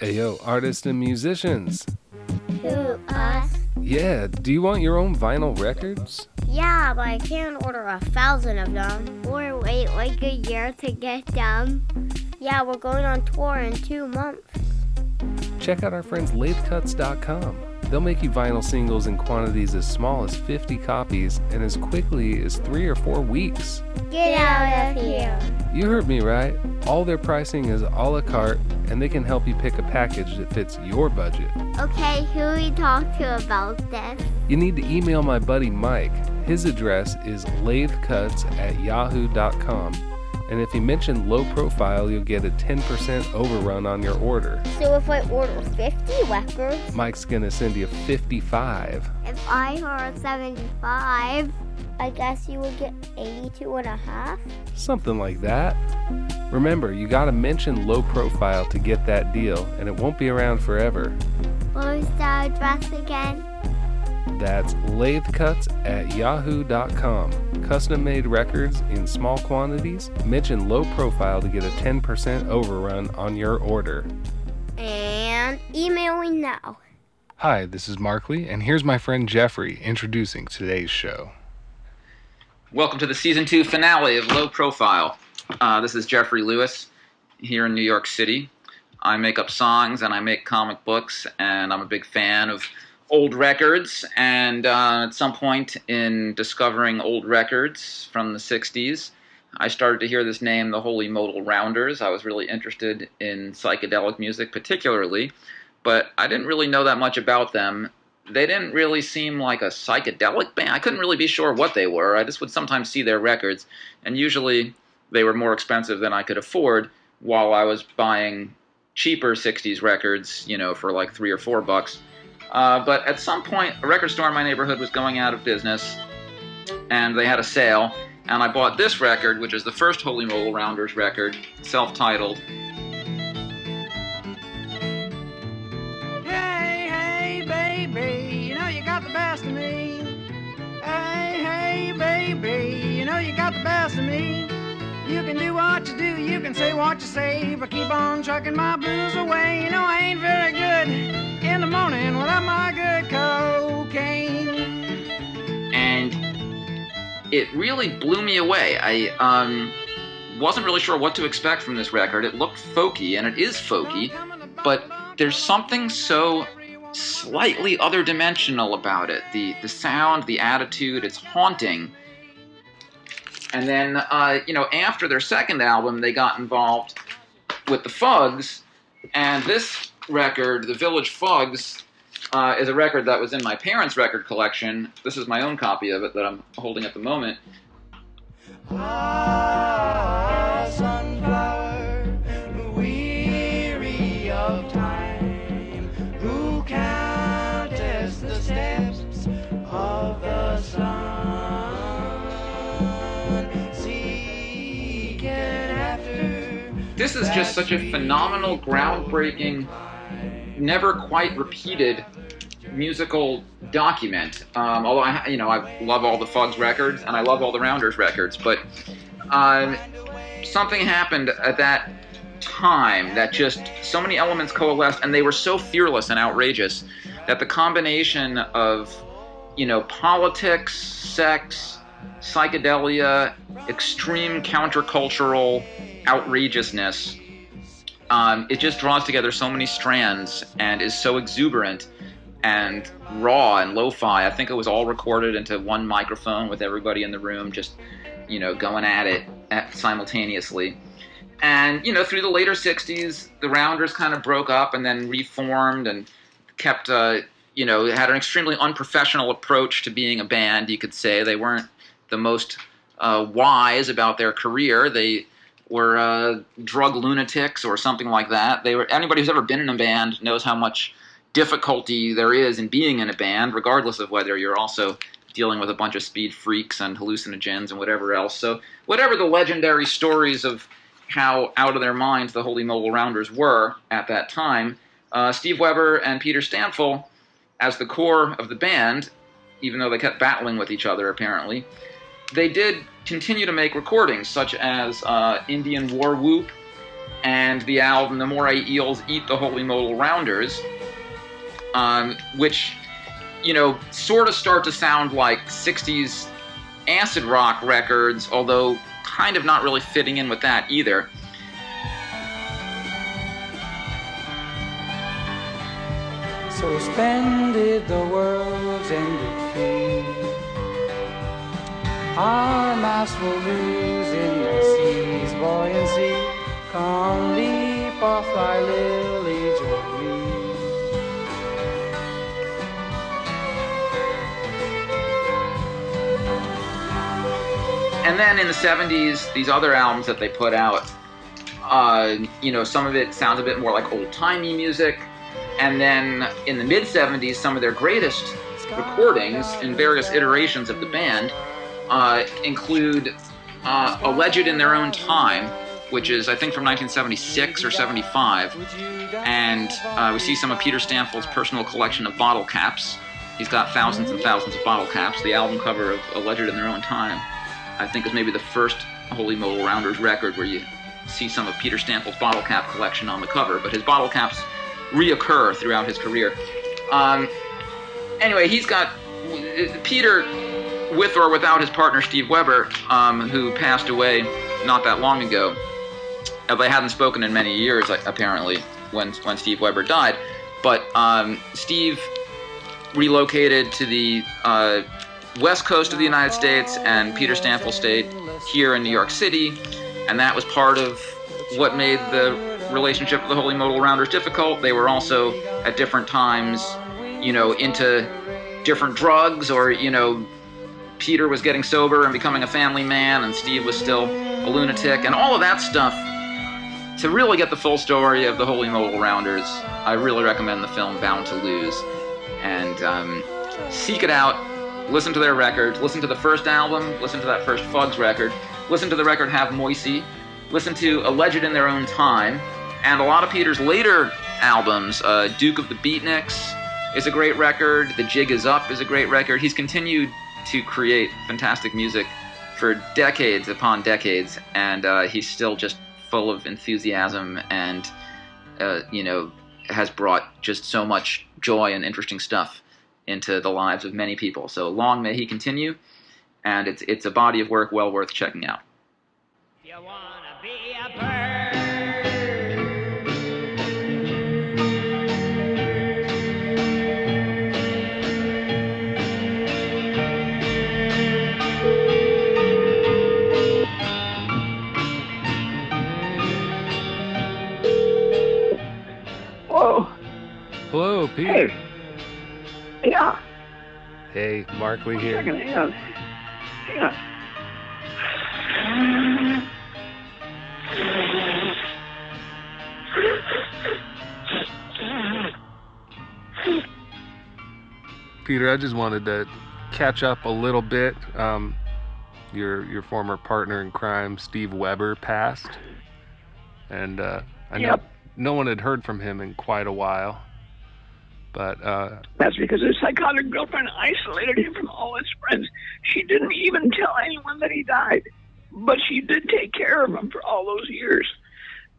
Ayo, artists and musicians. Who, us? Yeah, do you want your own vinyl records? Yeah, but I can't order a thousand of them. Or wait like a year to get them. Yeah, we're going on tour in two months. Check out our friends lathecuts.com. They'll make you vinyl singles in quantities as small as 50 copies and as quickly as three or four weeks. Get out of here. You heard me right. All their pricing is a la carte, and they can help you pick a package that fits your budget. Okay, who we talk to about this? You need to email my buddy Mike. His address is lathecuts at yahoo.com. And if you mention low profile, you'll get a 10% overrun on your order. So if I order 50 records, Mike's gonna send you 55. if I order 75, I guess you would get 82 and a half? Something like that. Remember, you gotta mention low profile to get that deal, and it won't be around forever. What was the address again? That's lathecuts at yahoo.com. Custom made records in small quantities. Mention low profile to get a 10% overrun on your order. And emailing now. Hi, this is Markley, and here's my friend Jeffrey introducing today's show. Welcome to the season two finale of Low Profile. Uh, this is Jeffrey Lewis here in New York City. I make up songs and I make comic books, and I'm a big fan of old records. And uh, at some point in discovering old records from the 60s, I started to hear this name, the Holy Modal Rounders. I was really interested in psychedelic music, particularly, but I didn't really know that much about them they didn't really seem like a psychedelic band. I couldn't really be sure what they were. I just would sometimes see their records, and usually they were more expensive than I could afford while I was buying cheaper 60s records, you know, for like three or four bucks. Uh, but at some point, a record store in my neighborhood was going out of business, and they had a sale, and I bought this record, which is the first Holy Modal Rounders record, self titled. Hey, hey, baby, you know you got the best of me. Hey, hey, baby, you know you got the best of me. You can do what you do, you can say what you say, but keep on trucking my blues away. You know I ain't very good in the morning without my good cocaine. and it really blew me away. I um, wasn't really sure what to expect from this record. It looked folky, and it is folky, but there's something so slightly other dimensional about it. The the sound, the attitude, it's haunting. And then, uh, you know, after their second album, they got involved with the Fugs, and this record, The Village Fugs, uh, is a record that was in my parents' record collection. This is my own copy of it that I'm holding at the moment. This is just such a phenomenal, groundbreaking, never quite repeated musical document. Um, although I, you know, I love all the Fugs records and I love all the Rounders records, but um, something happened at that time that just so many elements coalesced, and they were so fearless and outrageous that the combination of, you know, politics, sex, psychedelia, extreme countercultural outrageousness. Um, it just draws together so many strands and is so exuberant and raw and lo-fi. I think it was all recorded into one microphone with everybody in the room just, you know, going at it at, simultaneously. And you know, through the later '60s, the Rounders kind of broke up and then reformed and kept, uh, you know, had an extremely unprofessional approach to being a band. You could say they weren't the most uh, wise about their career. They were uh, drug lunatics or something like that. They were anybody who's ever been in a band knows how much difficulty there is in being in a band, regardless of whether you're also dealing with a bunch of speed freaks and hallucinogens and whatever else. So, whatever the legendary stories of how out of their minds the Holy Modal Rounders were at that time, uh, Steve Weber and Peter Stampfel, as the core of the band, even though they kept battling with each other apparently, they did continue to make recordings such as uh, Indian War Whoop and the album The Moray Eels Eat the Holy Modal Rounders, um, which, you know, sort of start to sound like 60s acid rock records, although kind of not really fitting in with that either. So Suspended the world's ended. Our mass will lose in the sea's buoyancy. Come leap off thy lily joy. And then in the 70s, these other albums that they put out, uh, you know, some of it sounds a bit more like old timey music. And then in the mid 70s, some of their greatest recordings in various iterations of the band uh, include uh, A Legend in Their Own Time, which is, I think, from 1976 or 75. And uh, we see some of Peter Stampfel's personal collection of bottle caps. He's got thousands and thousands of bottle caps. The album cover of A Legend in Their Own Time, I think, is maybe the first Holy Modal Rounders record where you see some of Peter Stampfel's bottle cap collection on the cover. But his bottle caps reoccur throughout his career. Um, anyway, he's got Peter, with or without his partner Steve Weber, um, who passed away not that long ago. Uh, They hadn't spoken in many years, apparently, when when Steve Weber died. But um, Steve relocated to the uh, west coast of the United States, and Peter Stampfel stayed here in New York City, and that was part of what made the relationship with the Holy Modal Rounders difficult. They were also at different times, you know, into different drugs, or you know, Peter was getting sober and becoming a family man, and Steve was still a lunatic, and all of that stuff. To really get the full story of the Holy Modal Rounders, I really recommend the film Bound to Lose, and um, seek it out. Listen to their record. Listen to the first album. Listen to that first Fugs record. Listen to the record Have Moicy. Listen to A Legend in Their Own Time, and a lot of Peter's later albums. Uh, Duke of the Beatniks is a great record. The Jig Is Up is a great record. He's continued to create fantastic music for decades upon decades, and uh, he's still just full of enthusiasm and, uh, you know, has brought just so much joy and interesting stuff into the lives of many people. So long may he continue, and it's it's a body of work well worth checking out. You Hello, Peter. Hey. Yeah. Hey, Mark Lee here. Second, hang on. Hang on. Peter, I just wanted to catch up a little bit. Um, your your former partner in crime, Steve Weber, passed, and uh, I know Yep. no one had heard from him in quite a while. But uh, That's because his psychotic girlfriend isolated him from all his friends. She didn't even tell anyone that he died, but she did take care of him for all those years,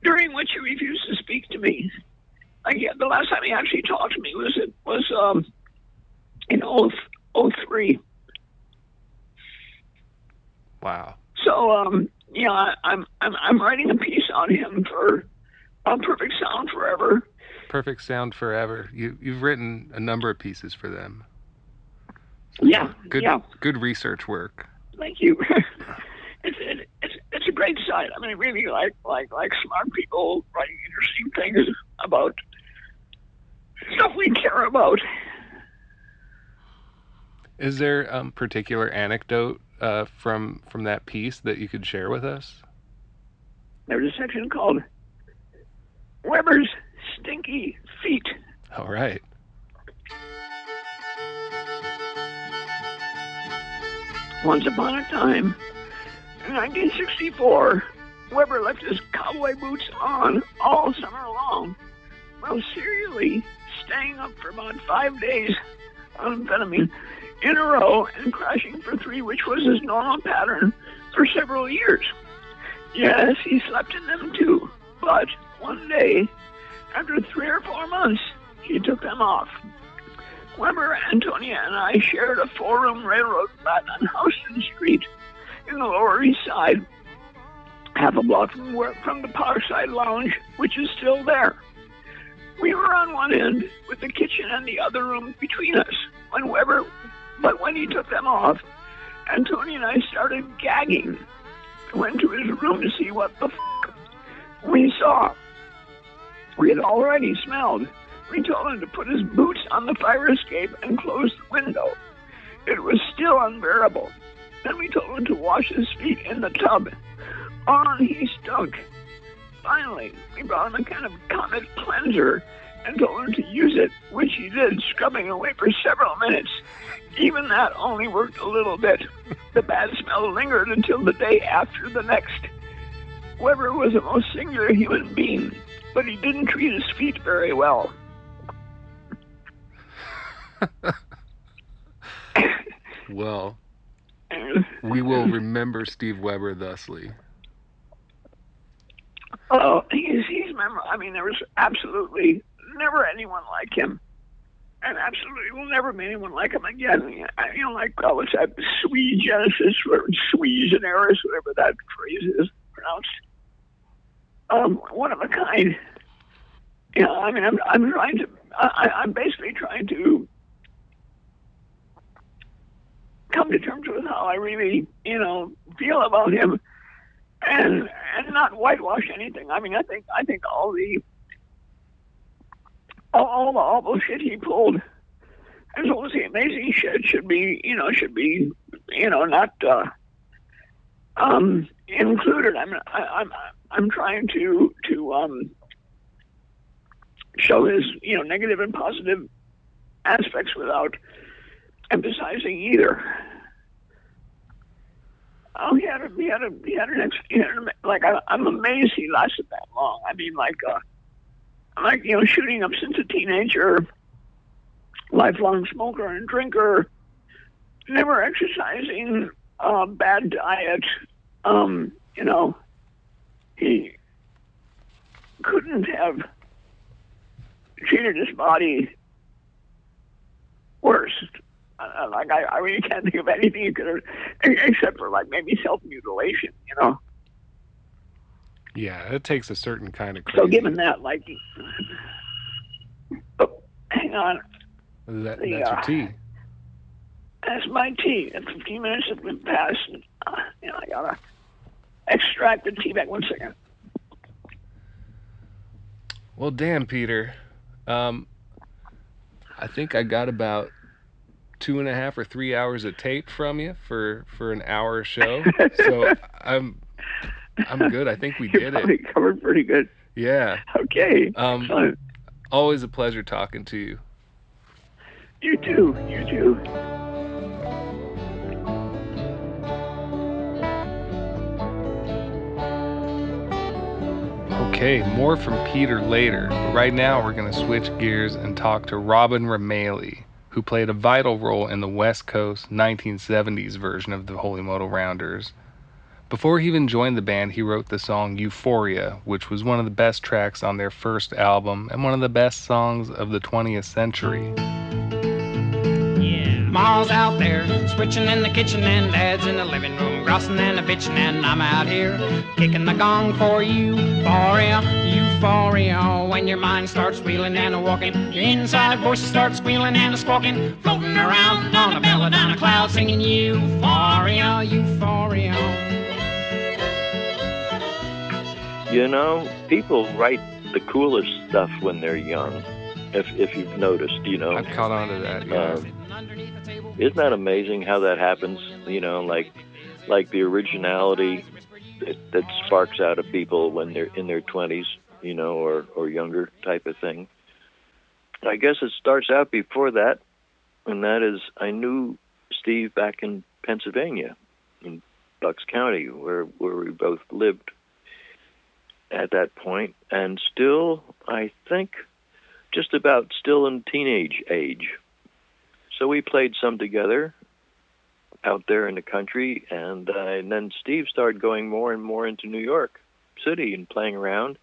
during which he refused to speak to me. Like yeah, the last time he actually talked to me was it was um in oh oh three. wow, So um yeah, I, I'm I'm I'm writing a piece on him for on Perfect Sound Forever. Perfect sound forever. You you've written a number of pieces for them. Yeah, Good yeah. good research work. Thank you. it's, it, it's it's a great site. I mean, I really like like like smart people writing interesting things about stuff we care about. Is there um particular anecdote uh, from from that piece that you could share with us? There's a section called Weber's Stinky Feet. All right. Once upon a time, in 1964, Weber left his cowboy boots on all summer long, while serially staying up for about five days on amphetamine in a row and crashing for three, which was his normal pattern for several years. Yes, he slept in them too. But one day, after three or four months, he took them off. Weber, Antonia, and I shared a four-room railroad flat on Houston Street in the Lower East Side, half a block from where, from the Parkside Lounge, which is still there. We were on one end with the kitchen and the other room between us when Weber, but when he took them off, Antonia and I started gagging. Went to his room to see what the f- we saw. We had already smelled. We told him to put his boots on the fire escape and close the window. It was still unbearable. Then we told him to wash his feet in the tub. On he stunk. Finally, we brought him a kind of comet cleanser and told him to use it, which he did, scrubbing away for several minutes. Even that only worked a little bit. The bad smell lingered until the day after the next. Weber was a most singular human being, but he didn't treat his feet very well. Well, we will remember Steve Weber thusly. oh, he's he's memorable. I mean, there was absolutely never anyone like him, and absolutely will never be anyone like him again. I- You know, like what's that sui genesis or sui generis, whatever that phrase is pronounced. Um, one of a kind. Know, I mean, I'm I'm trying to. I, I'm basically trying to come to terms with how I really, you know, feel about him, and and not whitewash anything. I mean, I think I think all the all, all the awful shit he pulled, as well as the amazing shit, should be, you know, should be, you know, not uh, um, included. I'm I, I'm I'm trying to to um, show his, you know, negative and positive aspects without emphasizing either. Oh, he had a, he had a, he had an, he had a, like, I, I'm amazed he lasted that long. I mean, like, uh, like, you know, shooting up since a teenager, lifelong smoker and drinker, never exercising, uh, bad diet, um, you know, he couldn't have treated his body worse. Uh, like I, I really can't think of anything you could have, except for like maybe self mutilation. You know. Yeah, it takes a certain kind of crazy. So given that, like, oh, hang on, that, the, that's your uh, tea. that's my tea. And 15 minutes have been passed. And, uh, you know, I gotta extract the tea back. One second. Well, damn, Peter. Um, I think I got about two and a half or three hours of tape from you for for an hour show. so I'm I'm good. I think we did it. covered pretty good. Yeah. Okay. Um, always a pleasure talking to you. You too. You too. Okay, more from Peter later, but right now we're going to switch gears and talk to Robin Remailly, who played a vital role in the West Coast 1970s version of the Holy Modal Rounders. Before he even joined the band, he wrote the song Euphoria, which was one of the best tracks on their first album and one of the best songs of the 20th century. Ma's out there switching in the kitchen and dad's in the living room grousing and a bitching and I'm out here kicking the gong for you. euphoria, euphoria. When your mind starts wheeling and a walking, your inside voices start squealing and a squawking, floating around on a belladonna cloud singing euphoria, euphoria. You know, people write the coolest stuff when they're young. If if you've noticed, you know, I've caught on to that, yeah. Um, isn't that amazing how that happens? You know, like like the originality that, that sparks out of people when they're in their twenties, you know, or or younger type of thing. I guess it starts out before that, and that is I knew Steve back in Pennsylvania, in Bucks County, where where we both lived at that point, and still I think just about still in teenage age. So we played some together out there in the country, and, uh, and then Steve started going more and more into New York City and playing around.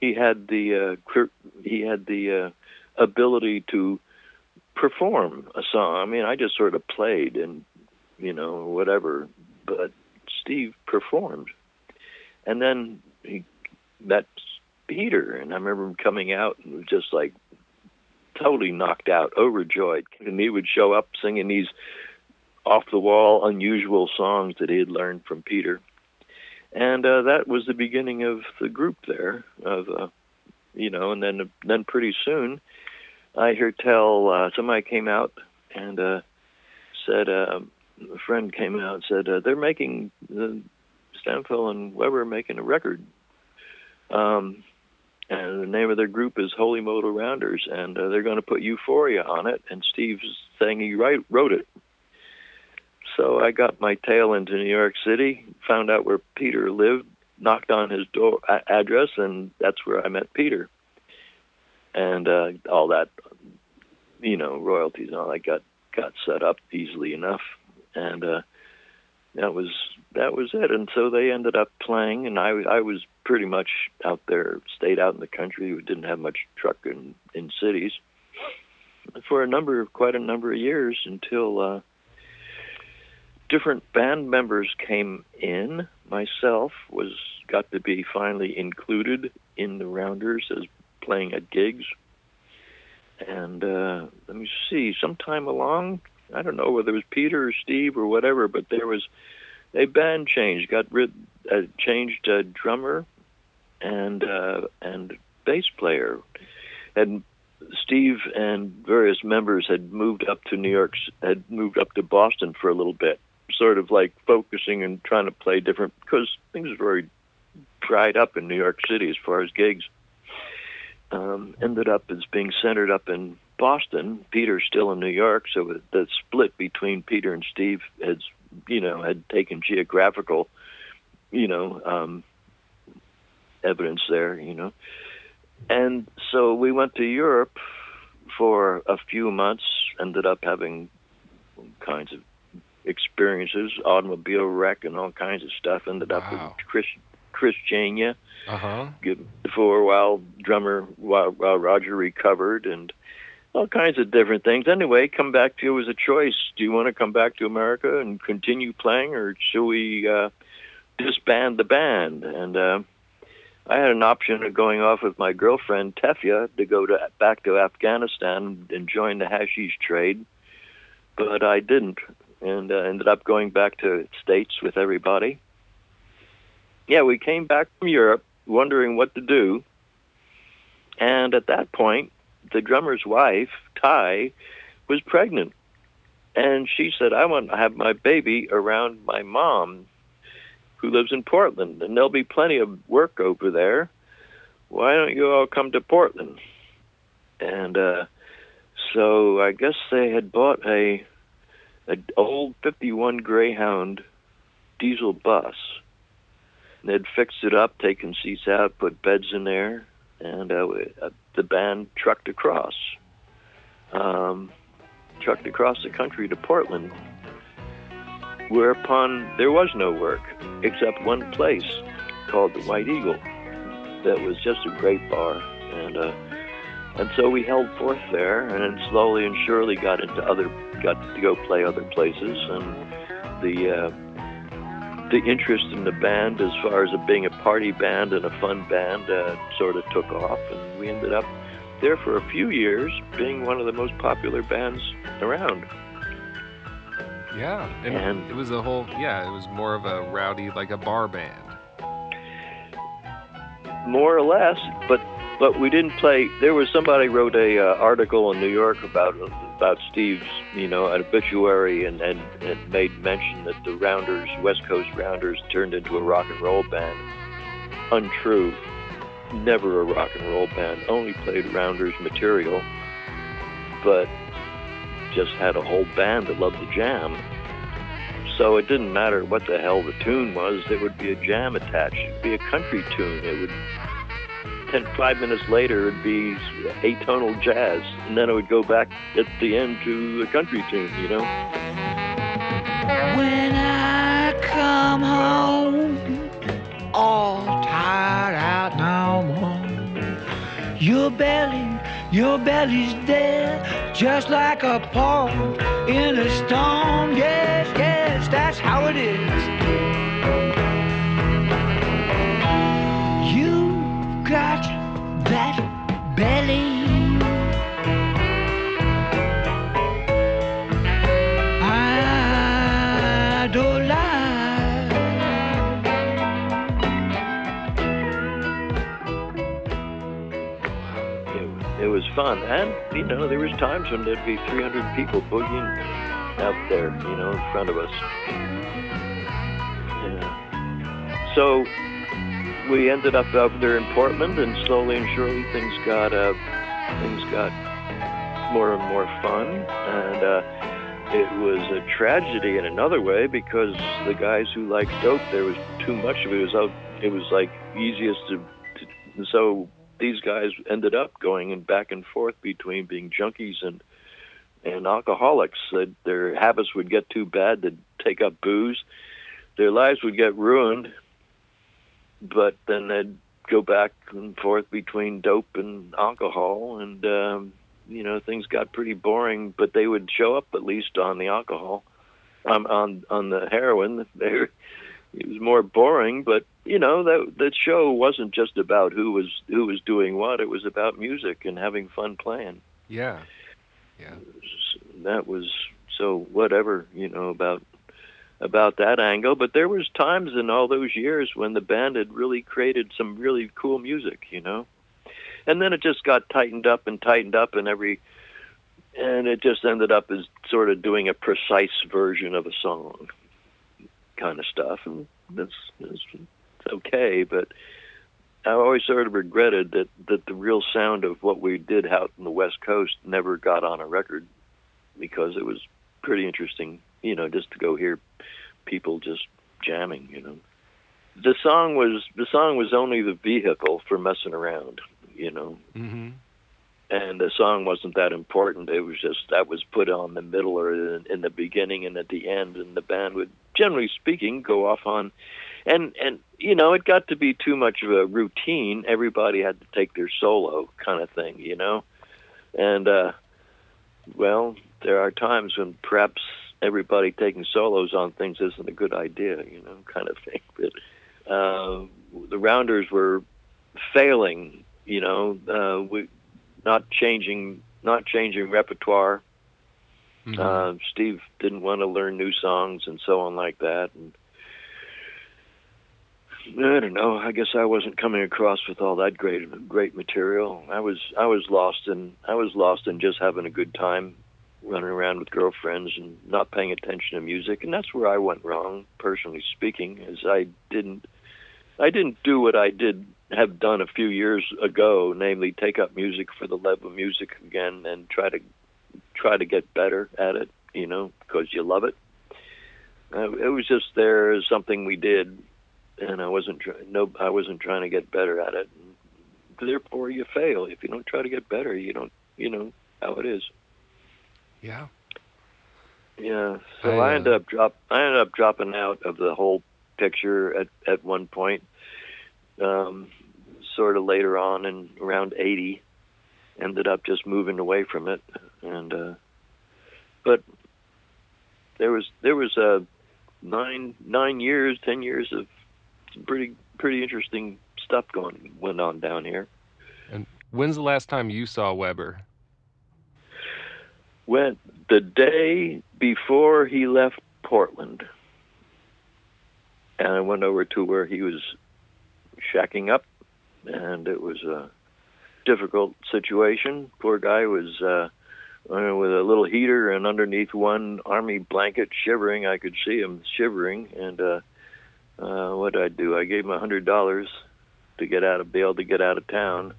he had the uh, he had the uh, ability to perform a song. I mean, I just sort of played and you know whatever, but Steve performed, and then he met Peter, and I remember him coming out and was just like totally knocked out, overjoyed, and he would show up singing these off the wall, unusual songs that he had learned from Peter. And uh, that was the beginning of the group there, of uh, you know, and then then pretty soon, I hear tell uh, somebody came out and uh, said uh, a friend came out and said uh, they're making uh, Stampfel and Weber making a record. Um, and the name of their group is Holy Modal Rounders, and uh, they're going to put Euphoria on it. And Steve's saying he write, wrote it. So I got my tail into New York City, found out where Peter lived, knocked on his door address, and that's where I met Peter. And uh, all that, you know, royalties and all that got got set up easily enough, and uh, that was that was it. And so they ended up playing, and I I was pretty much out there, stayed out in the country. We didn't have much truck in in cities for a number of quite a number of years until. Uh, different band members came in. Myself was got to be finally included in the Rounders as playing at gigs. And uh, let me see, sometime along, I don't know whether it was Peter or Steve or whatever, but there was a band change. Got rid, uh, changed uh, drummer and uh, and bass player. And Steve and various members had moved up to New York, had moved up to Boston for a little bit sort of like focusing and trying to play different because things were very dried up in New York City as far as gigs. Um, ended up as being centered up in Boston. Peter's still in New York, so the split between Peter and Steve has, you know, had taken geographical, you know, um, evidence there, you know. And so we went to Europe for a few months. Ended up having kinds of experiences, automobile wreck and all kinds of stuff. Ended up with Chris Chris Jania Uh huh. for a while, drummer while, while Roger recovered and all kinds of different things. Anyway, come back to you as a choice. Do you want to come back to America and continue playing, or should we uh, disband the band? And uh, I had an option of going off with my girlfriend Tefia to go to back to Afghanistan and join the hashish trade, but I didn't and uh, ended up going back to states with everybody. Yeah, we came back from Europe wondering what to do, and at that point, the drummer's wife, Ty, was pregnant, and she said, "I want to have my baby around my mom, who lives in Portland, and there'll be plenty of work over there. Why don't you all come to Portland?" And uh, so I guess they had bought a an old 51 Greyhound diesel bus. And they'd fixed it up, taken seats out, put beds in there, and uh, the band trucked across. Um, trucked across the country to Portland, whereupon there was no work except one place called the White Eagle that was just a great bar. And uh, and so we held forth there, and slowly and surely got into other, got to go play other places, and the uh, the interest in the band, as far as it being a party band and a fun band, uh, sort of took off, and we ended up there for a few years, being one of the most popular bands around. Yeah, and, And- it was a whole. Yeah, it was more of a rowdy, like a bar band. more or less, but but we didn't play. There was somebody wrote a uh, article in New York about about Steve's, you know, an obituary, and, and and made mention that the Rounders, West Coast Rounders, turned into a rock and roll band. Untrue. Never a rock and roll band. Only played Rounders material, but just had a whole band that loved the jam. So it didn't matter what the hell the tune was. There would be a jam attached. It'd be a country tune. It would ten, five minutes later, it'd be atonal jazz, and then it would go back at the end to a country tune. You know. When I come home, all tired out no more. Your belly, your belly's dead, just like a paw in a storm. Yes, yes, that's how it is. Got that belly. I don't lie. it, it was fun, and you know there was times when there'd be 300 people boogieing out there, you know, in front of us. Yeah. So we ended up up there in Portland, and slowly and surely things got uh, things got more and more fun, and uh, it was a tragedy in another way because the guys who liked dope, there was too much of it. It was out. It was like easiest to, to so these guys ended up going and back and forth between being junkies and and alcoholics. That their habits would get too bad to take up booze. Their lives would get ruined, but then they'd go back and forth between dope and alcohol, and um, you know things got pretty boring. But they would show up at least on the alcohol, um, on on the heroin. They were, it was more boring, but you know that that show wasn't just about who was who was doing what. It was about music and having fun playing. Yeah. Yeah. That was so whatever you know about about that angle. But there was times in all those years when the band had really created some really cool music, you know. And then it just got tightened up and tightened up, and every and it just ended up as sort of doing a precise version of a song, kind of stuff, and that's, that's okay. But I always sort of regretted that that the real sound of what we did out in the West Coast never got on a record because it was pretty interesting, you know, just to go hear people just jamming, you know. The song was the song was only the vehicle for messing around, you know. Mm-hmm. And the song wasn't that important. It was just that was put on the middle or in, in the beginning and at the end, and the band would, generally speaking, go off on and and you know it got to be too much of a routine everybody had to take their solo kind of thing you know and uh well there are times when perhaps everybody taking solos on things isn't a good idea you know kind of thing but uh the rounders were failing you know uh we not changing not changing repertoire Mhm. uh steve didn't want to learn new songs and so on like that and I don't know. I guess I wasn't coming across with all that great great material. I was I was lost in I was lost in just having a good time, running around with girlfriends and not paying attention to music. And that's where I went wrong, personally speaking, is I didn't I didn't do what I did have done a few years ago, namely take up music for the love of music again and try to try to get better at it. You know, because you love it. Uh, it was just there as something we did and I wasn't try- no I wasn't trying to get better at it. And therefore, you fail if you don't try to get better. You don't you know how it is. Yeah. Yeah. So I, I, uh, ended up drop I ended up dropping out of the whole picture at at one point. Um, sort of later on, in around eighty, ended up just moving away from it, and uh, but there was there was uh, nine nine years, ten years of some pretty pretty interesting stuff going went on down here. And when's the last time you saw Weber? Went the day before he left Portland, and I went over to where he was shacking up, and it was a difficult situation. Poor guy was uh, uh, with a little heater and underneath one army blanket, shivering. I could see him shivering, and uh, uh, what did I do? I gave him a hundred dollars to get out of be able to get out of town,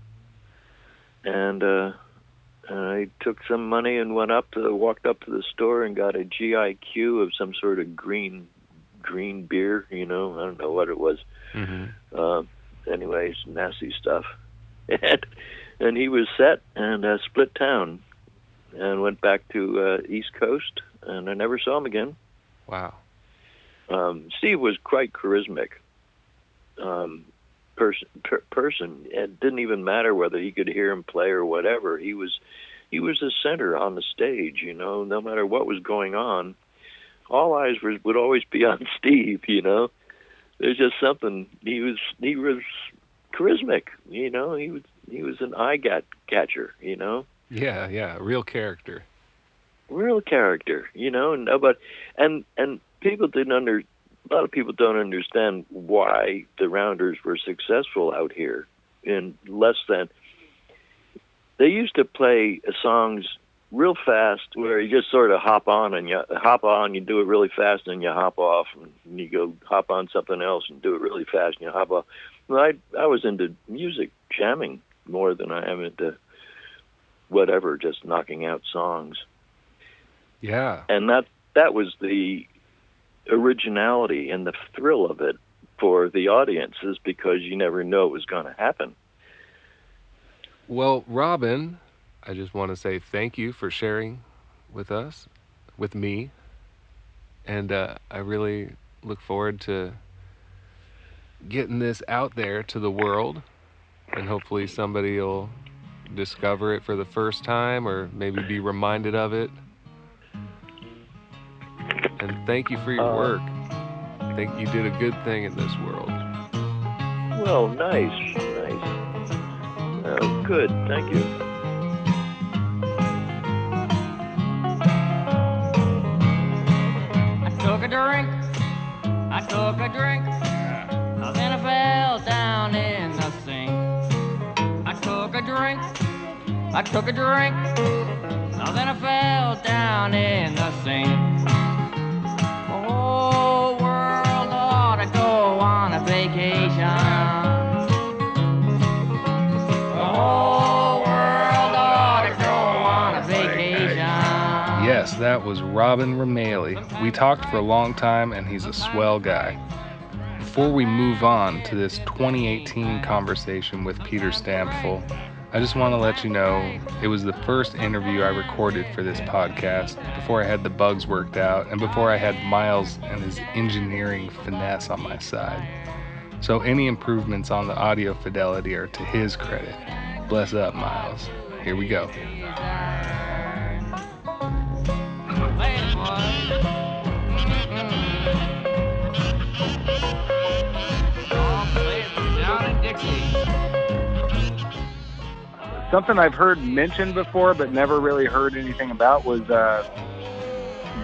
and uh, I took some money and went up to walked up to the store and got a GIQ of some sort of green green beer. You know, I don't know what it was. Mm-hmm. Uh, anyways, nasty stuff. And and he was set and uh, split town and went back to uh, East Coast and I never saw him again. Wow. Um, Steve was quite charismatic. Um, person per, person. It didn't even matter whether he could hear him play or whatever. He was he was the center on the stage. You know, no matter what was going on, all eyes were, would always be on Steve. You know, there's just something. He was he was charismatic. You know, he was he was an eye gat- catcher. You know. Yeah, yeah, real character. Real character, you know, and but and and people didn't under a lot of people don't understand why the Rounders were successful out here in less than they used to play songs real fast where you just sort of hop on and you hop on you do it really fast and you hop off and you go hop on something else and do it really fast and you hop off well, I I was into music jamming more than I am into whatever just knocking out songs Yeah. and that that was the originality and the thrill of it for the audiences because you never know it was going to happen. Well, Robin, I just want to say thank you for sharing with us, with me. And uh, I really look forward to getting this out there to the world. And hopefully somebody will discover it for the first time or maybe be reminded of it. And thank you for your Uh, work. I think you did a good thing in this world. Well, nice, nice. Oh, good, thank you. I took a drink, I took a drink, then I fell down in the sink. I took a drink, I took a drink, then I fell down in the sink. That was Robin Remailly. We talked for a long time, and he's a swell guy. Before we move on to this 2018 conversation with Peter Stampfel, I just want to let you know it was the first interview I recorded for this podcast before I had the bugs worked out and before I had Miles and his engineering finesse on my side. So any improvements on the audio fidelity are to his credit. Bless up, Miles. Here we go. Something I've heard mentioned before, but never really heard anything about was uh,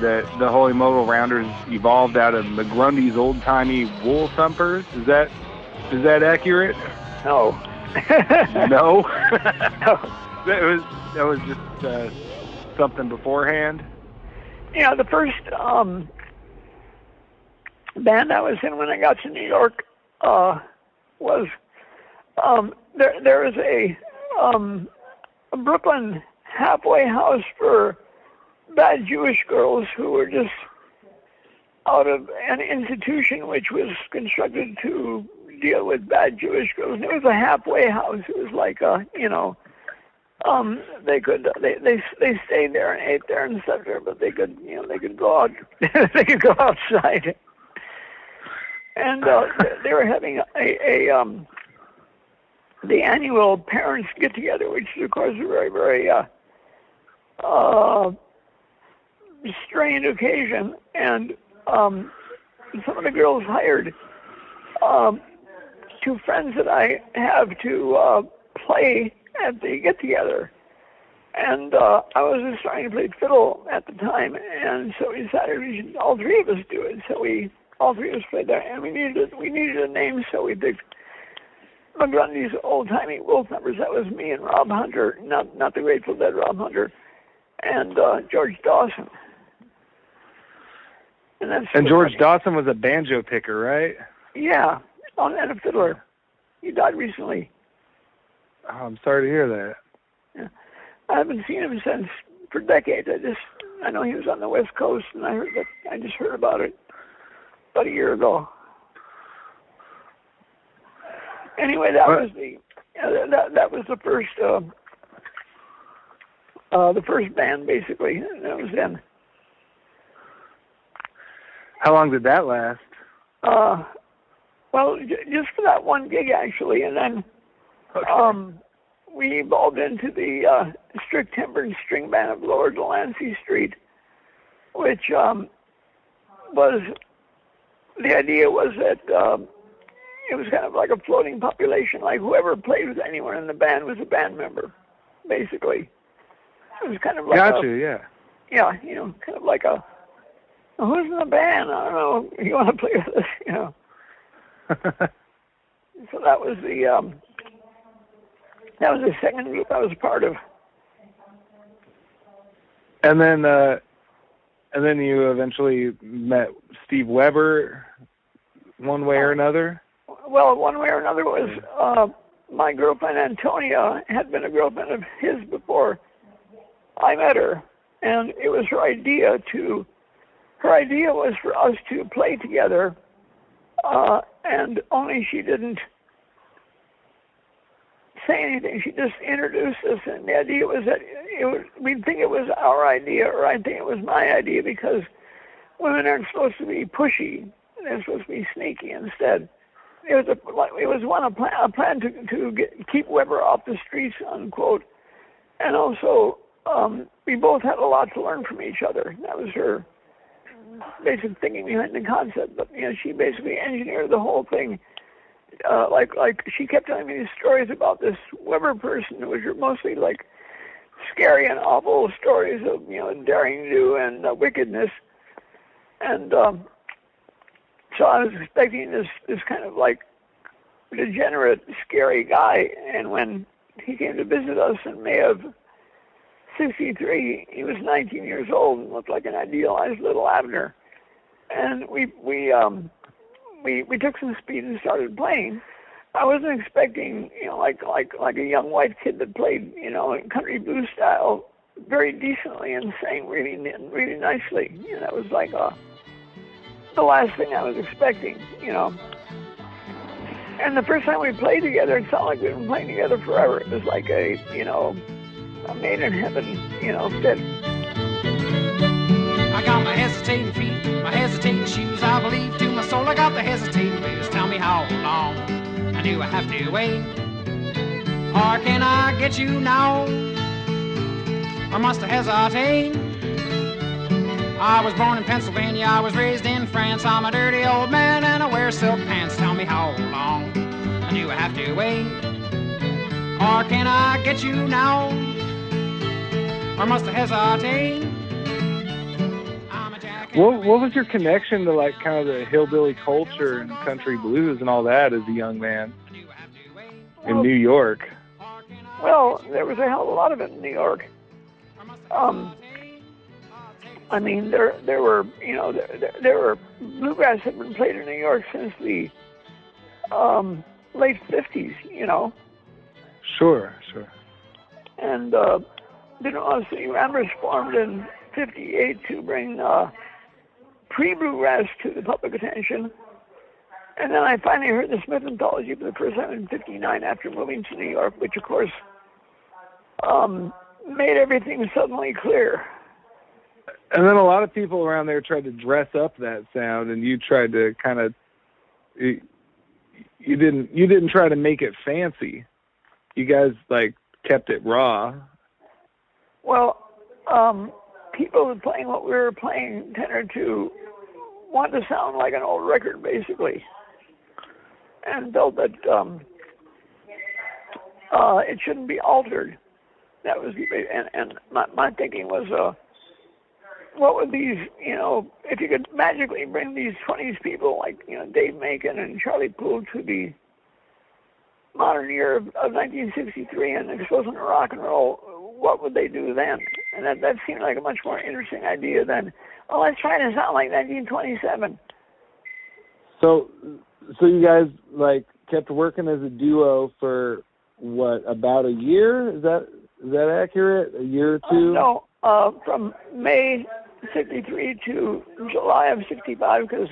that the Holy Modal Rounders evolved out of McGrundy's old timey wool thumpers. Is that is that accurate? No. no. that was that was just uh, something beforehand. Yeah, the first um, band I was in when I got to New York uh, was um, there. There was a, um, a Brooklyn halfway house for bad Jewish girls who were just out of an institution which was constructed to deal with bad Jewish girls. And it was a halfway house. It was like a, you know, um, they could they they they stayed there and ate there and slept there, but they could you know they could go out they could go outside. And uh, they were having a, a um the annual parents get together, which is of course a very very uh, uh, strange occasion, and um, some of the girls hired um, two friends that I have to uh, play at the get together. And uh, I was just trying to play fiddle at the time, and so we decided we should all three of us do it. So we all three of us played there, and we needed we needed a name, so we picked McGrundy's old timey wool thumpers. That was me and Rob Hunter, not not the Grateful Dead Rob Hunter, and uh, George Dawson. And that's And George Dawson was a banjo picker, right? Yeah, on and a fiddler. He died recently. Oh, I'm sorry to hear that. Yeah. I haven't seen him since for decades. I just I know he was on the West Coast, and I heard that I just heard about it about a year ago. Anyway, that What? was the uh, that that was the first uh, uh, the first band basically. That was then. How long did that last? Uh, Well, j- just for that one gig actually, and then Okay. um, we evolved into the uh, strict tempered string band of Lower Delancey Street, which um, was the idea was that um, it was kind of like a floating population. Like whoever played with anyone in the band was a band member, basically. It was kind of like Got a, you. Yeah. yeah, you know, kind of like a who's in the band? I don't know. You want to play with us? You know. So that was the um, that was the second group I was part of. and then, uh, and then you eventually met Steve Weber, one way or another. Well, one way or another was uh, my girlfriend Antonia had been a girlfriend of his before I met her, and it was her idea to. Her idea was for us to play together, uh, and only she didn't say anything. She just introduced us, and the idea was that it was, we'd think it was our idea, or I think it was my idea, because women aren't supposed to be pushy; they're supposed to be sneaky instead. It was a it was one a plan, a plan to to get, keep Weber off the streets, unquote, and also um, we both had a lot to learn from each other. That was her basic thinking behind the concept. But you know, she basically engineered the whole thing. Uh, like like she kept telling me these stories about this Weber person, which were mostly like scary and awful stories of you know daring do and uh, wickedness. And um, so I was expecting this this kind of like degenerate, scary guy. And when he came to visit us in May of '63, he was 19 years old and looked like an idealized little Abner. And we we um we we took some speed and started playing. I wasn't expecting, you know, like like like a young white kid that played, you know, in country blues style very decently and sang really really nicely. You know, that was like uh the last thing I was expecting, you know. And the first time we played together, it sounded like we'd been playing together forever. It was like a, you know, a made in heaven, you know, fit. I got my hesitating feet, my hesitating shoes. I believe to my soul I got the hesitating blues. Tell me how long I do I have to wait? Or can I get you now? Or must I hesitate? I was born in Pennsylvania, I was raised in France. I'm a dirty old man and I wear silk pants. Tell me how long do I have to wait? Or can I get you now? Or must I hesitate? I'm a jack in What What was your connection to like kind of the hillbilly culture and country blues and all that as a young man in New York? Well, there was a hell of a lot of it in New York. Um, I mean, there there were you know there, there, were bluegrass had been played in New York since the um, late '50s, you know, Sure, sure. and uh, you know, City Ramblers formed in '58 to bring uh, pre-bluegrass to the public attention. And then I finally heard the Smith Anthology for the first time in '59 after moving to New York, which of course um, made everything suddenly clear. And then a lot of people around there tried to dress up that sound, and you tried to kind of you, you didn't you didn't try to make it fancy. You guys like kept it raw. Well, um, people were playing what we were playing tended to want to sound like an old record, basically, and felt that um, uh, it shouldn't be altered. That was and and my my thinking was, uh, what would these you know if you could magically bring these 20s people like you know Dave Macon and Charlie Poole to the modern year of, of 1963 and expose them to rock and roll, what would they do then? And that, that seemed like a much more interesting idea than, oh, let's try to sound like 1927. So so you guys like kept working as a duo for what about a year? Is that is that accurate? A year or Uh, two? no, uh, from May 63 to July of 65 because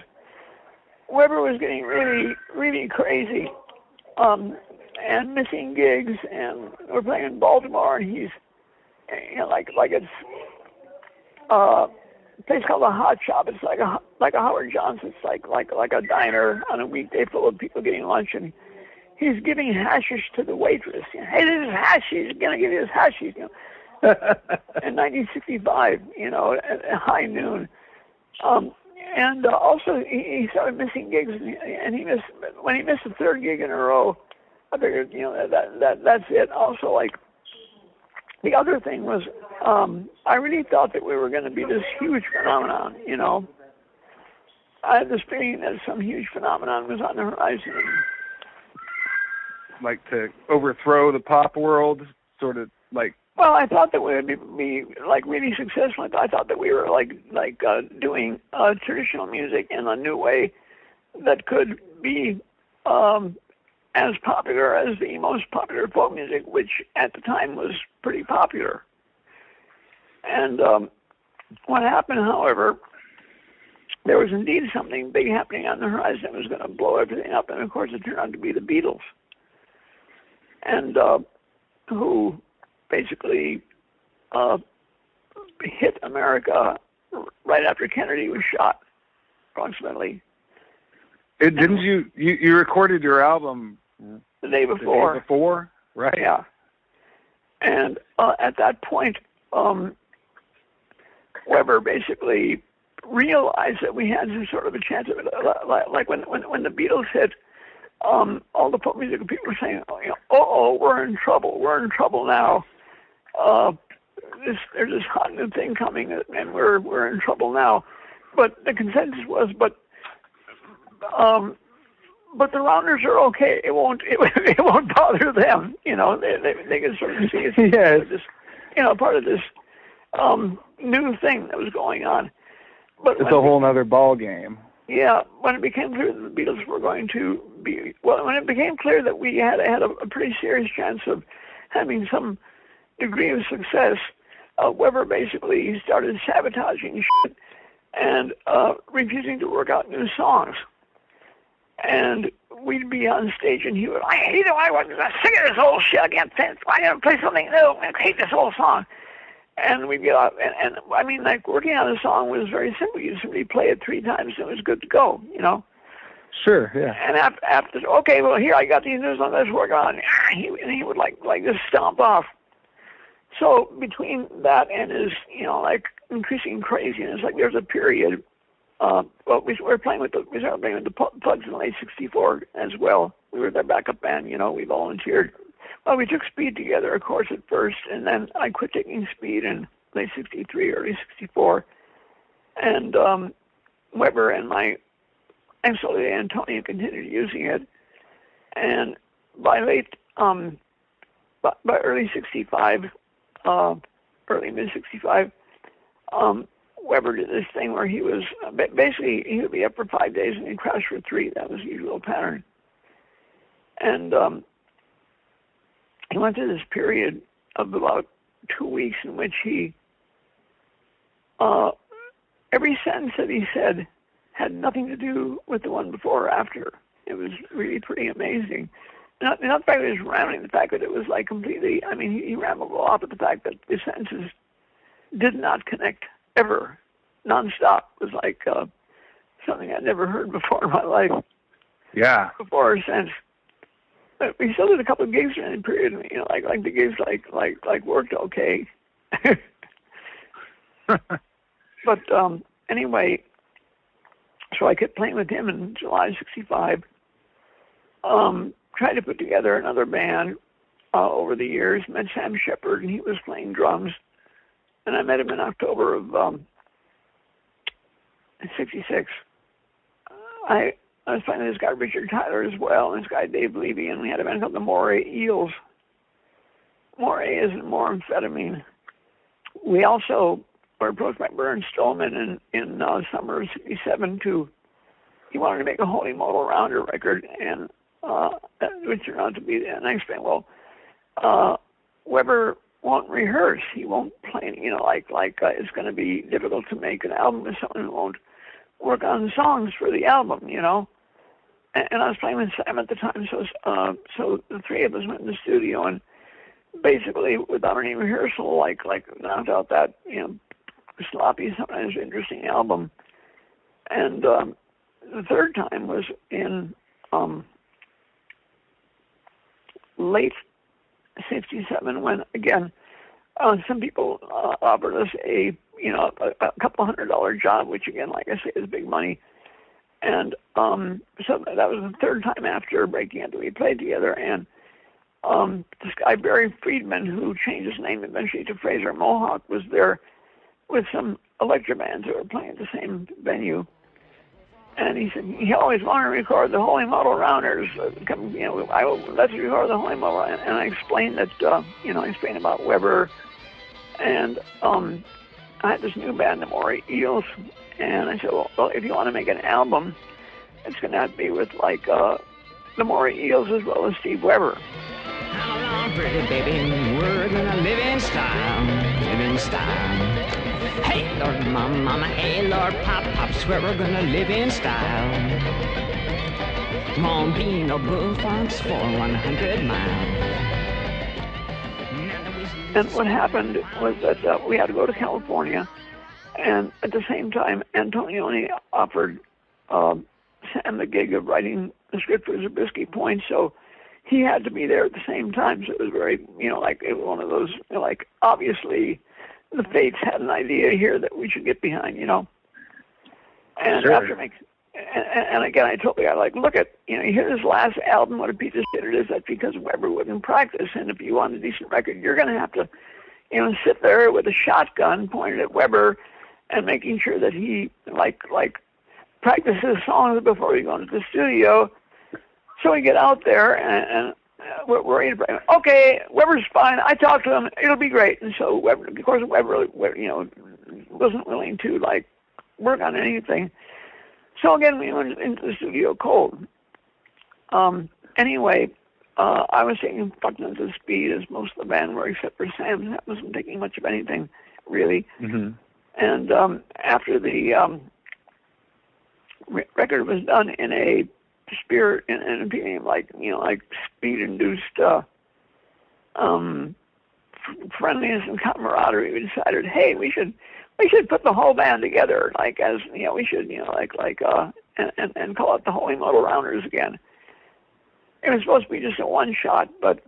Weber was getting really, really crazy um, and missing gigs. And we're playing in Baltimore, and he's, you know, like like it's uh, a place called the Hot Shop. It's like a like a Howard Johnson's, like like like a diner on a weekday full of people getting lunch, and he's giving hashish to the waitress. You know, hey, this is hashish. He's gonna give you this hashish. You know. in 1965, you know, at, at high noon. Um, and uh, also, he, he started missing gigs, and he, and he missed when he missed the third gig in a row. I figured, you know, that that that's it. Also, like the other thing was, um, I really thought that we were going to be this huge phenomenon. You know, I had this feeling that some huge phenomenon was on the horizon. Like to overthrow the pop world, sort of like Well, I thought that we would be, be like really successful. I thought, that we were like like uh, doing uh, traditional music in a new way that could be um, as popular as the most popular folk music, which at the time was pretty popular. And um, what happened, however, there was indeed something big happening on the horizon that was going to blow everything up, and of course, it turned out to be the Beatles. And uh, who basically uh, hit America right after Kennedy was shot, approximately It, didn't you, you you recorded your album the day before. the day before, right? Yeah. And uh, at that point, um, Weber basically realized that we had some sort of a chance of it. Like, like when, when when the Beatles hit, um, all the pop music people were saying, oh, you know, oh, we're in trouble. We're in trouble now. Uh, this, there's this hot new thing coming, and we're we're in trouble now. But the consensus was, but um, but the rounders are okay. It won't it, it won't bother them. You know, they they, they can sort of see it's Yes. this you know part of this um, new thing that was going on. But It's a whole other ball game. yeah, when it became clear that the Beatles were going to be well, when it became clear that we had had a, a pretty serious chance of having some degree of success, uh, Weber basically started sabotaging shit and uh, refusing to work out new songs. And we'd be on stage, and he would, I hate it. I wasn't sick of this old shit. I can't. I gotta play something new. I hate this old song. And we'd get up, and, and I mean, like working on a song was very simple. You simply play it three times, and it was good to go. You know. Sure, yeah. And after, after okay, well here I got these new songs. Let's work on. Ah, He and he would like like just stomp off. So between that and his you know like increasing craziness, like there's a period. Uh, well, we were playing with the we started playing with the Pu- Fugs in late '64 as well. We were their backup band. You know, we volunteered. Well, we took speed together, of course, at first, and then I quit taking speed in late '63, early '64, and um, Weber and my and Antonia continued using it. And by late, um, by, by early 65, uh, early mid 65, um, Weber did this thing where he was uh, basically he would be up for five days and he'd crash for three. That was the usual pattern. And um, he went through this period of about two weeks in which he, uh, every sentence that he said had nothing to do with the one before or after. It was really pretty amazing. Not, not the fact that he was rambling, the fact that it was like completely, I mean, he, he rambled a lot, but the fact that the sentences did not connect ever, nonstop, was like uh, something I'd never heard before in my life, Yeah. before or since. But we still did a couple of gigs during the period, you know, like like the gigs like like like worked okay. but um anyway, so I kept playing with him in July '65. Um, tried to put together another band uh, over the years. Met Sam Shepard, and he was playing drums. And I met him in October of um, '66. I I was playing with this guy Richard Tyler as well, and this guy Dave Levy, and we had a band called the Moray Eels. Moray isn't more amphetamine. We also were approached by Bern Stollman in in uh, summer of '67 to he wanted to make a holy modal rounder record, and uh, which turned out to be the next thing. Well, uh, Weber won't rehearse. He won't play. You know, like like uh, it's going to be difficult to make an album with someone who won't work on the songs for the album. You know. And, and I was playing with Sam at the time, so uh, so the three of us went in the studio and basically without any rehearsal, like like knocked out that you know sloppy, sometimes interesting album. And um, the third time was in um, late '67 when again uh, some people uh, offered us a you know a, a couple hundred dollar job, which again, like I say, is big money. And um, so that was the third time after breaking up that we played together. And um, this guy Barry Friedman, who changed his name eventually to Frazier Mohawk, was there with some Elektra bands who were playing at the same venue. And he said he always wanted to record the Holy Modal Rounders. Uh, come, you know, I let's record the Holy Model. And, and I explained that, uh, you know, I explained about Weber, and um, I had this new band, the Moray Eels, and I said, well, well, if you want to make an album, it's going to be with like uh, the Moray Eels as well as Steve Weber. Come along, pretty baby, we're gonna live in style, live in style. Hey, Lord, Mama, Mama, hey, Lord, Pop, Pop, swear we're gonna live in style. Won't be no bullfrogs for 100 miles. And what happened was that uh, we had to go to California, and at the same time, Antonioni offered um, Sam the gig of writing the script for Zabriskie Point, so he had to be there at the same time. So it was very, you know, like it was one of those, like obviously the Fates had an idea here that we should get behind, you know. And Sure. after make, and, and again, I told the guy, like, look at, you know, you hear this last album, what a piece of shit it is. That's because Weber wouldn't practice, and if you want a decent record, you're going to have to, you know, sit there with a shotgun pointed at Weber, and making sure that he, like, like, practices songs before we go into the studio. So we get out there, and, and we're, we're ready to play. Okay, Weber's fine. I talked to him. It'll be great. And so Weber, of course, Weber, you know, wasn't willing to like work on anything. So again, we went into the studio cold. Um, anyway, uh, I was taking fucking at the speed as most of the band were, except for Sam. That wasn't taking much of anything, really. hmm And um, after the um, re- record was done in a spirit and, and became like you know like speed induced uh, um, friendliness and camaraderie, we decided, hey, we should we should put the whole band together, like as you know, we should you know like like uh, and, and and call it the Holy Modal Rounders again. It was supposed to be just a one shot, but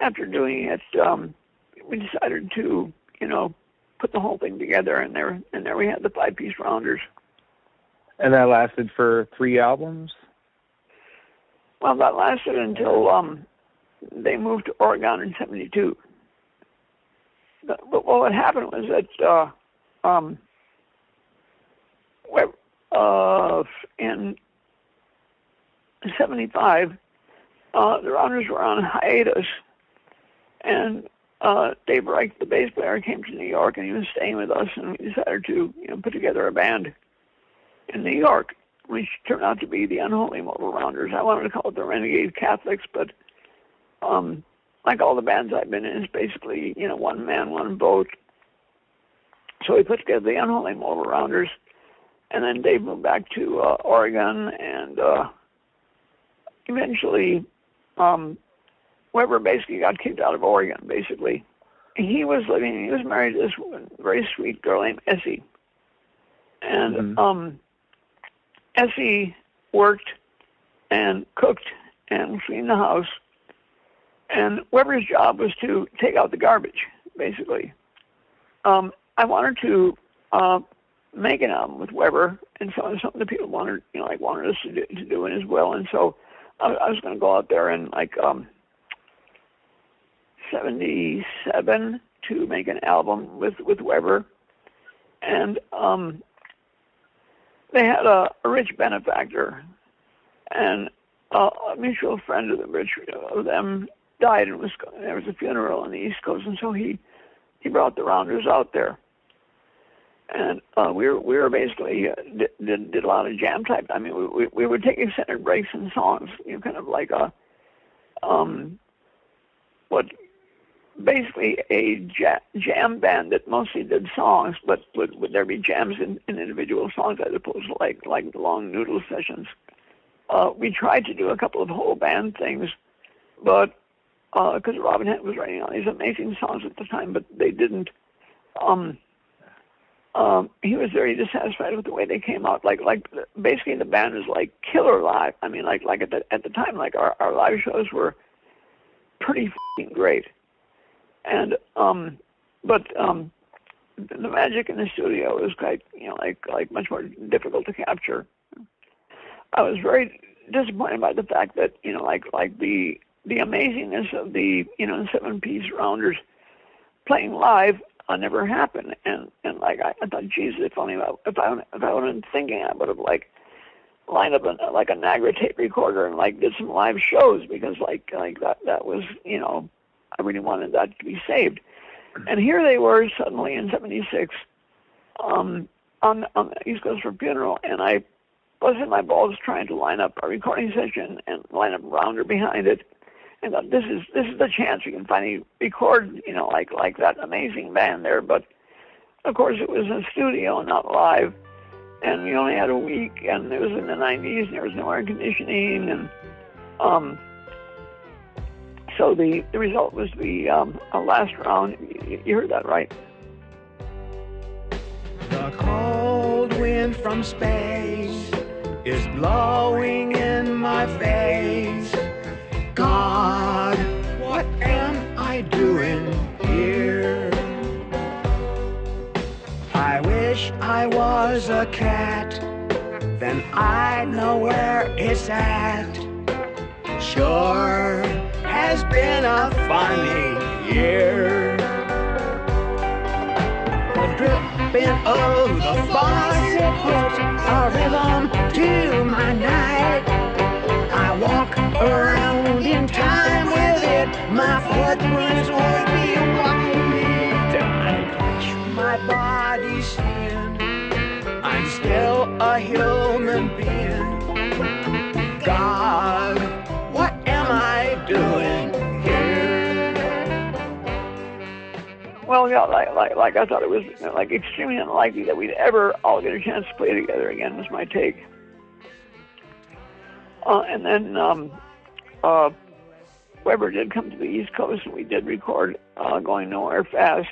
after doing it, um, we decided to you know put the whole thing together, and there and there we had the five piece rounders. And that lasted for three albums. Well, that lasted until um, they moved to Oregon in '72. But, but what happened was that uh, um, uh, in '75, uh, the Rounders were on hiatus, and uh, Dave Reisch, the bass player, came to New York, and he was staying with us, and we decided to you know put together a band in New York which turned out to be the Unholy Modal Rounders. I wanted to call it the Renegade Catholics, but um, like all the bands I've been in, it's basically you know one man, one vote. So we put together the Unholy Modal Rounders, and then Dave moved back to uh, Oregon, and uh, eventually um, Weber basically got kicked out of Oregon. Basically, he was living. He was married to this very sweet girl named Essie, and Mhm. um, Essie worked and cooked and cleaned the house. And Weber's job was to take out the garbage, basically. Um, I wanted to uh, make an album with Weber, and so something that people wanted, you know, like wanted us to do, to do it as well. And so I, I was going to go out there and like um, '77 to make an album with with Weber, and um, they had a, a rich benefactor, and uh, a mutual friend of the rich of them died, and was there was a funeral on the East Coast, and so he he brought the Rounders out there, and uh, we were we were basically uh, did, did did a lot of jam type. I mean, we we, we would take extended breaks in songs, you know, kind of like a um what basically a ja- jam band that mostly did songs, but would, would there be jams in, in individual songs as opposed to like like long noodle sessions? Uh, we tried to do a couple of whole band things, but because Robin Head was writing all these amazing songs at the time, but they didn't. Um, um, he was very dissatisfied with the way they came out. Like, like basically the band was like killer live. I mean, like, like at the at the time, like our our live shows were pretty great. And um, but um, the magic in the studio was quite, you know, like like much more difficult to capture. I was very disappointed by the fact that you know, like like the the amazingness of the you know seven piece rounders playing live uh, never happened. And and like I, I thought, Jesus, if only if I if I been thinking, I would have like lined up a, like a Nagra tape recorder and like did some live shows because like like that that was you know I really wanted that to be saved. And here they were suddenly in '76 um, on on the East Coast for funeral, and I busted my balls trying to line up a recording session and line up a rounder behind it and thought this is this is the chance we can finally record, you know, like like that amazing band there. But of course, it was a studio, not live, and we only had a week, and it was in the '90s, and there was no air conditioning, and um, so the the result was the um, last round. You, you heard that right? The cold wind from space is blowing in my face. God, what am I doing here? I wish I was a cat, then I'd know where it's at. Sure has been a funny year. The dripping of oh, the faucet puts a rhythm to my night. I walk around in time with it. My footprints would be white. I touch my body's skin. I'm still a human being. God, doing here? Well, yeah, like, like, like I thought it was like extremely unlikely that we'd ever all get a chance to play together again. Was my take. Uh, and then um, uh, Weber did come to the East Coast, and we did record uh, "Going Nowhere Fast."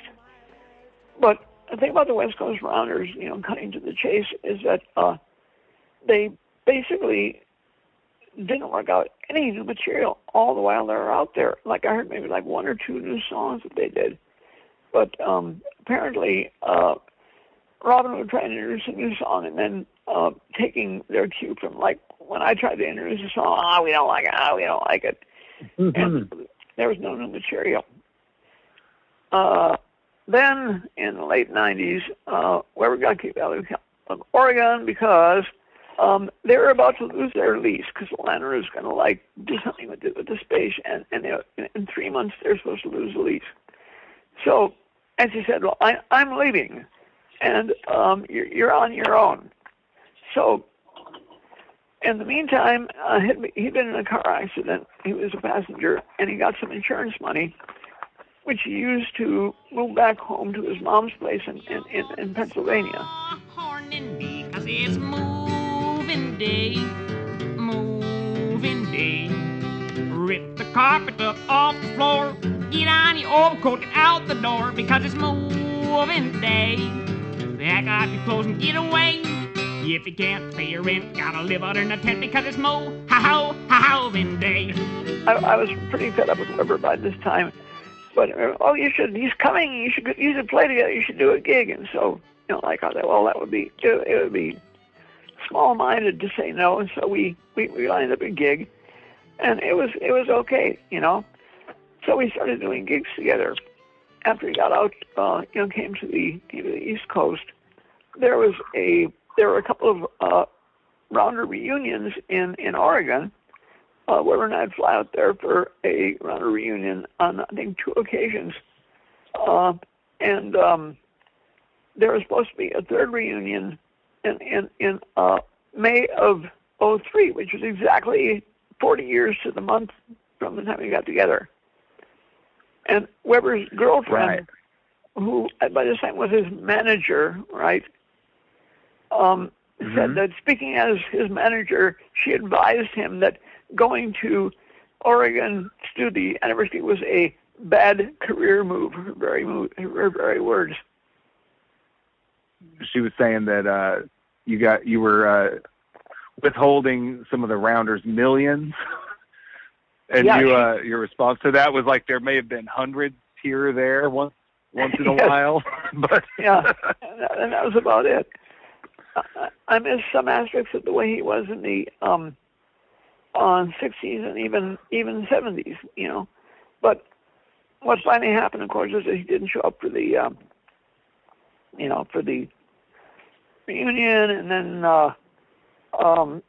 But the thing about the West Coast Rounders, you know, cutting to the chase, is that uh, they basically didn't work out any new material all the while they were out there. Like I heard maybe like one or two new songs that they did, but um, apparently uh, Robin would try and introduce a new song and then uh, taking their cue from like when I tried to introduce a song, ah, oh, we don't like it, ah, oh, we don't like it, and there was no new material. Uh, then in the late '90s, uh, Weber got kicked out of Oregon because um, they were about to lose their lease because landlord was going to like do something with with the space, and and in three months they're supposed to lose the lease. So, as he said, well, I, I'm leaving, and um, you're, you're on your own. So, in the meantime, uh, he'd, he'd been in a car accident. He was a passenger, and he got some insurance money, which he used to move back home to his mom's place in, in, in, in Pennsylvania. Day, moving day. Rip the carpet up off the floor, get on your overcoat and out the door because it's moving day. Pack up your clothes and get away. If you can't pay your rent, gotta live out in a tent because it's mo ha ho ha day. I, I was pretty fed up with Weber by this time, but oh, you should. He's coming. You should. You should play together. You should do a gig. And so, you know, like I thought, well, that would be it would be small-minded to say no. And so we we we lined up a gig, and it was it was okay, you know. So we started doing gigs together. After he got out, uh, you know, came to the came to the East Coast. There was a there were a couple of uh, rounder reunions in in Oregon. Uh, Weber and I'd fly out there for a rounder reunion on I think two occasions, uh, and um, there was supposed to be a third reunion in in in uh, May of '03, which was exactly 40 years to the month from the time we got together. And Weber's girlfriend, Right. who by this time was his manager, right, um, said that speaking as his manager, she advised him that going to Oregon to do the university was a bad career move. Her very move, her very words. She was saying that uh, you got you were uh, withholding some of the rounders millions, and Yeah, you uh, your response to that was like there may have been hundreds here or there once once in a Yes. while, but Yeah, and that, was about it. I, I miss some aspects of the way he was in the um, on 60s and even even 70s, you know. But what finally happened, of course, is that he didn't show up for the, um, you know, for the reunion, and then uh, um,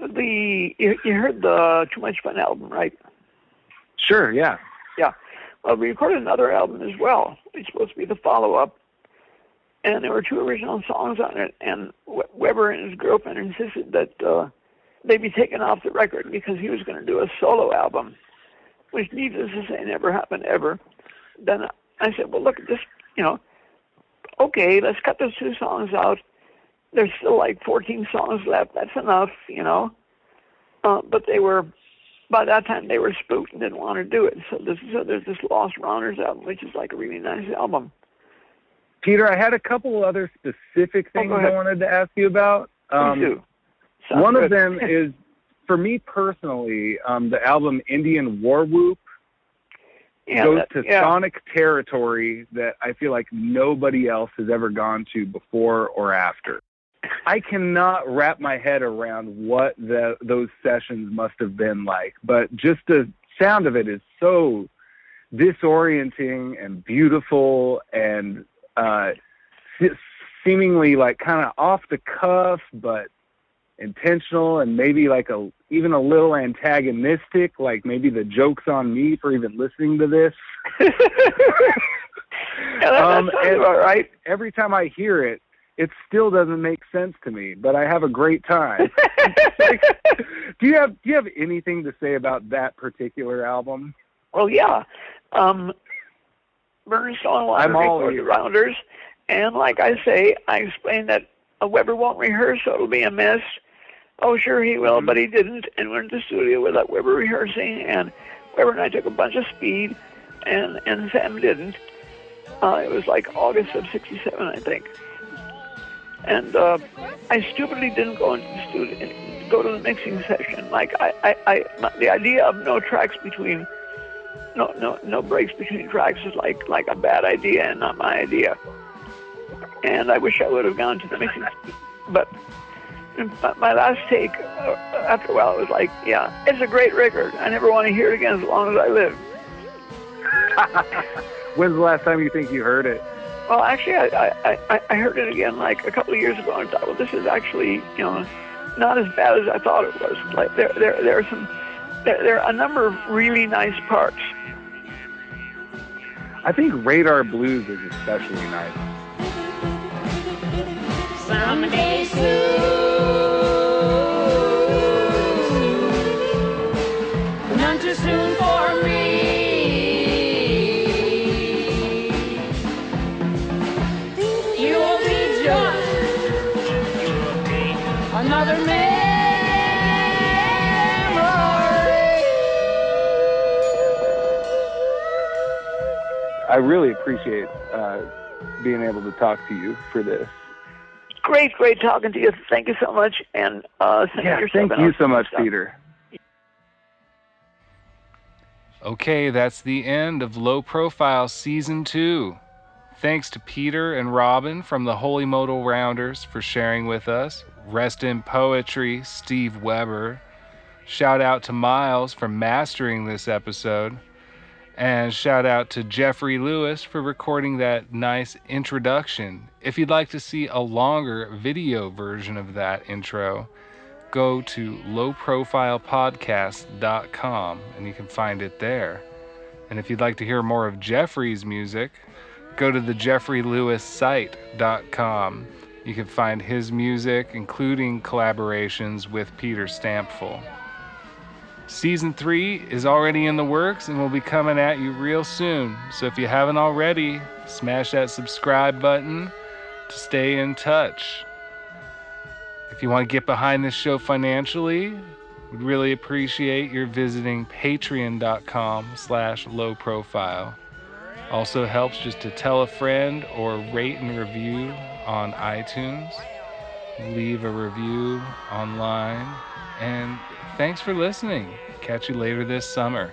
the you, you heard the Too Much Fun album, right? sure, yeah. Yeah. Well, we recorded another album as well. It's supposed to be the follow-up, and there were two original songs on it. And Weber and his girlfriend insisted that uh, they be taken off the record because he was going to do a solo album, which, needless to say, never happened ever. Then I said, "Well, look at this. You know, okay, let's cut those two songs out. There's still like 14 songs left. That's enough, you know." Uh, but they were by that time they were spooked and didn't want to do it. So this so there's this Lost Rounders album, which is like a really nice album. Peter, I had a couple other specific Oh, things go I wanted to ask you about. Um, one of them is, for me personally, um, the album Indian War Whoop yeah, goes that- to yeah. sonic territory that I feel like nobody else has ever gone to before or after. I cannot wrap my head around what the, those sessions must have been like, but just the sound of it is so disorienting and beautiful and uh, se- seemingly like kind of off the cuff, but intentional and maybe like a even a little antagonistic like maybe the jokes on me for even listening to this Um, and- right. every time i hear it it still doesn't make sense to me but i have a great time do you have do you have anything to say about that particular album well, yeah. Um, Burns Stonewater I'm all recorded the ears. Rounders, and like I say, I explained that uh, Weber won't rehearse, so it'll be a mess. Oh, sure he will, but he didn't. And we're in the studio without Weber rehearsing, and Weber and I took a bunch of speed, and and Sam didn't. Uh, it was like August of '67, I think. And uh, I stupidly didn't go into the studio, go to the mixing session. Like I, I, I the idea of no tracks between, no, no, no breaks between tracks is like like a bad idea and not my idea. And I wish I would have gone to the mixing, but my, my last take, uh, after a while, it was like, yeah, it's a great record. I never want to hear it again as long as I live. when's the last time you think you heard it Well, actually, I, I, I, I heard it again like a couple of years ago and thought, well, this is actually, you know, not as bad as I thought it was. Like there, there, there are some, there, there are a number of really nice parts. i think radar blues is especially nice Someday soon, i really appreciate uh, being able to talk to you for this Great, great talking to you. Thank you so much, and uh, yeah yourself thank you so much stuff. peter Okay, that's the end of Low Profile Season 2. Thanks to Peter and Robin from the Holy Modal Rounders for sharing with us. Rest in Poetry, Steve Weber. Shout out to Miles for mastering this episode. And shout out to Jeffrey Lewis for recording that nice introduction. If you'd like to see a longer video version of that intro, go to lowprofilepodcast.com and you can find it there. And if you'd like to hear more of Jeffrey's music, go to the jeffreylewissite.com. You can find his music, including collaborations with Peter Stampfel. Season 3 is already in the works and will be coming at you real soon. So if you haven't already, smash that subscribe button to stay in touch. If you want to get behind this show financially, we'd really appreciate your visiting patreon.com slash low profile. Also helps just to tell a friend or rate and review on iTunes. Leave a review online. And thanks for listening. Catch you later this summer.